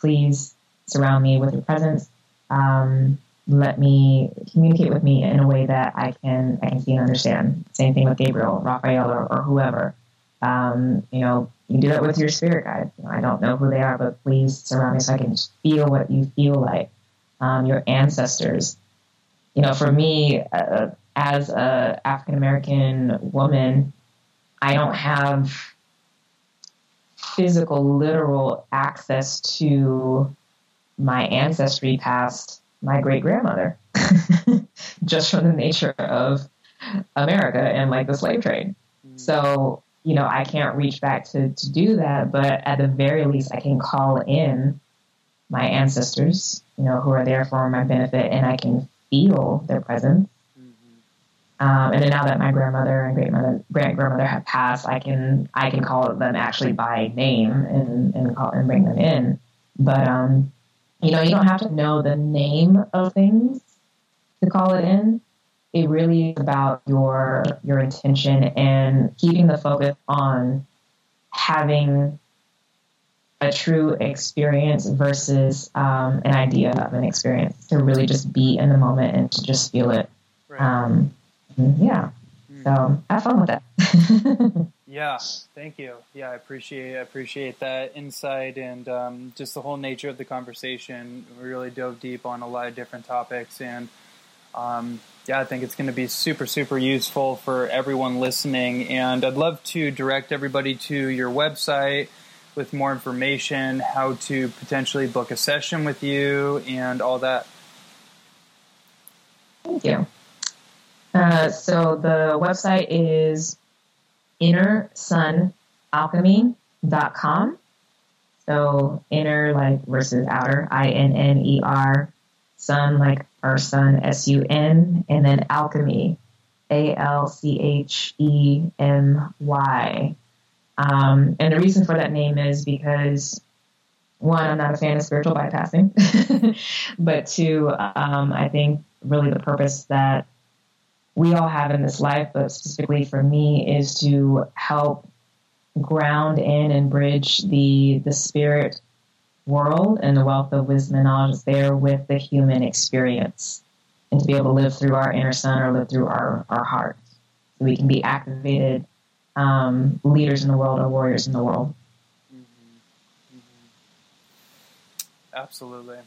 S2: Please surround me with your presence. Um, let me communicate with me in a way that I can I can see and understand. Same thing with Gabriel, Raphael, or, or whoever. Um, you know, you do that with your spirit guide. You know, I don't know who they are, but please surround me so I can feel what you feel like. Um, your ancestors. You know, for me, uh, as a African American woman, I don't have physical, literal access to my ancestry past my great grandmother, just from the nature of America and like the slave trade. Mm. So, you know, I can't reach back to, to do that, but at the very least, I can call in my ancestors, you know, who are there for my benefit, and I can feel their presence um, and then now that my grandmother and great mother, great grandmother have passed, I can I can call them actually by name and and call and bring them in. But um, you know, you don't have to know the name of things to call it in. It really is about your your intention and keeping the focus on having a true experience versus um, an idea of an experience. To really just be in the moment and to just feel it. Right. Um, yeah. So have fun with it.
S1: yeah, thank you. Yeah, I appreciate I appreciate that insight and um, just the whole nature of the conversation. We really dove deep on a lot of different topics, and um, yeah, I think it's going to be super super useful for everyone listening. And I'd love to direct everybody to your website with more information, how to potentially book a session with you, and all that.
S2: Thank you. Uh, so the website is innersunalchemy.com. So inner like versus outer, I N N E R, sun like our sun, S U N, and then alchemy, A L C H E M Y. Um, and the reason for that name is because one, I'm not a fan of spiritual bypassing, but two, um, I think really the purpose that we all have in this life, but specifically for me, is to help ground in and bridge the the spirit world and the wealth of wisdom and knowledge there with the human experience, and to be able to live through our inner sun or live through our our heart, so we can be activated um, leaders in the world or warriors in the world. Mm-hmm.
S1: Mm-hmm. Absolutely.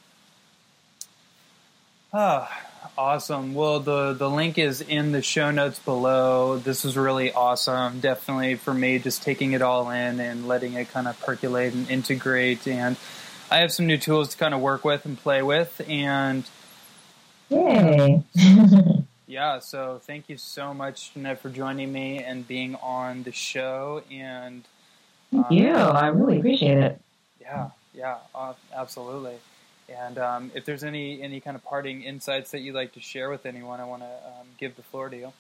S1: Ah, awesome. Well, the the link is in the show notes below. This was really awesome. Definitely for me, just taking it all in and letting it kind of percolate and integrate. And I have some new tools to kind of work with and play with. And
S2: yay!
S1: yeah. So thank you so much, Jynnette, for joining me and being on the show. And
S2: thank um, you. I really appreciate it.
S1: Yeah. Yeah, uh, absolutely. And um, if there's any any kind of parting insights that you'd like to share with anyone, I want to um, give the floor to you.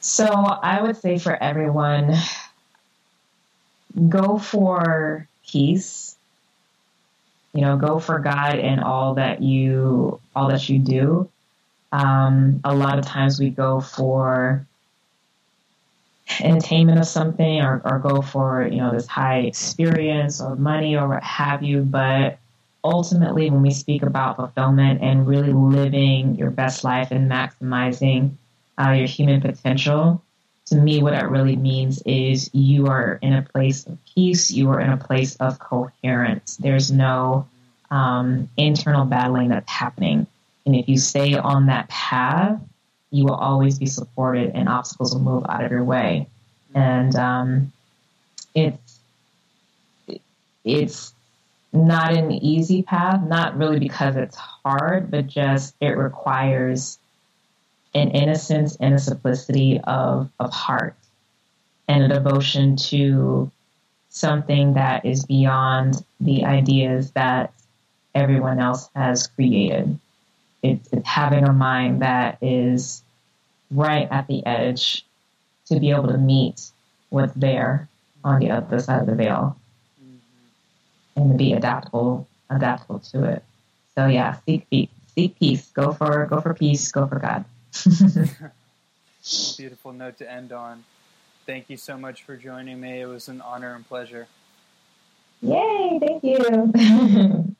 S2: So I would say for everyone, go for peace. You know, go for God in all that you all that you do. Um, a lot of times we go for entertainment of something or, or go for you know this high experience or money or what have you, but ultimately when we speak about fulfillment and really living your best life and maximizing uh, your human potential, to me, what it really means is you are in a place of peace, you are in a place of coherence. There's no um, internal battling that's happening. And if you stay on that path, you will always be supported and obstacles will move out of your way. And um, it's, it's not an easy path, not really because it's hard, but just it requires an innocence and a simplicity of, of heart and a devotion to something that is beyond the ideas that everyone else has created. It's, it's having a mind that is right at the edge to be able to meet what's there on the other side of the veil. And to be adaptable adaptable to it. So yeah, seek peace. Seek peace. Go for go for peace. Go for God.
S1: Beautiful note to end on. Thank you so much for joining me. It was an honor and pleasure.
S2: Yay, thank you.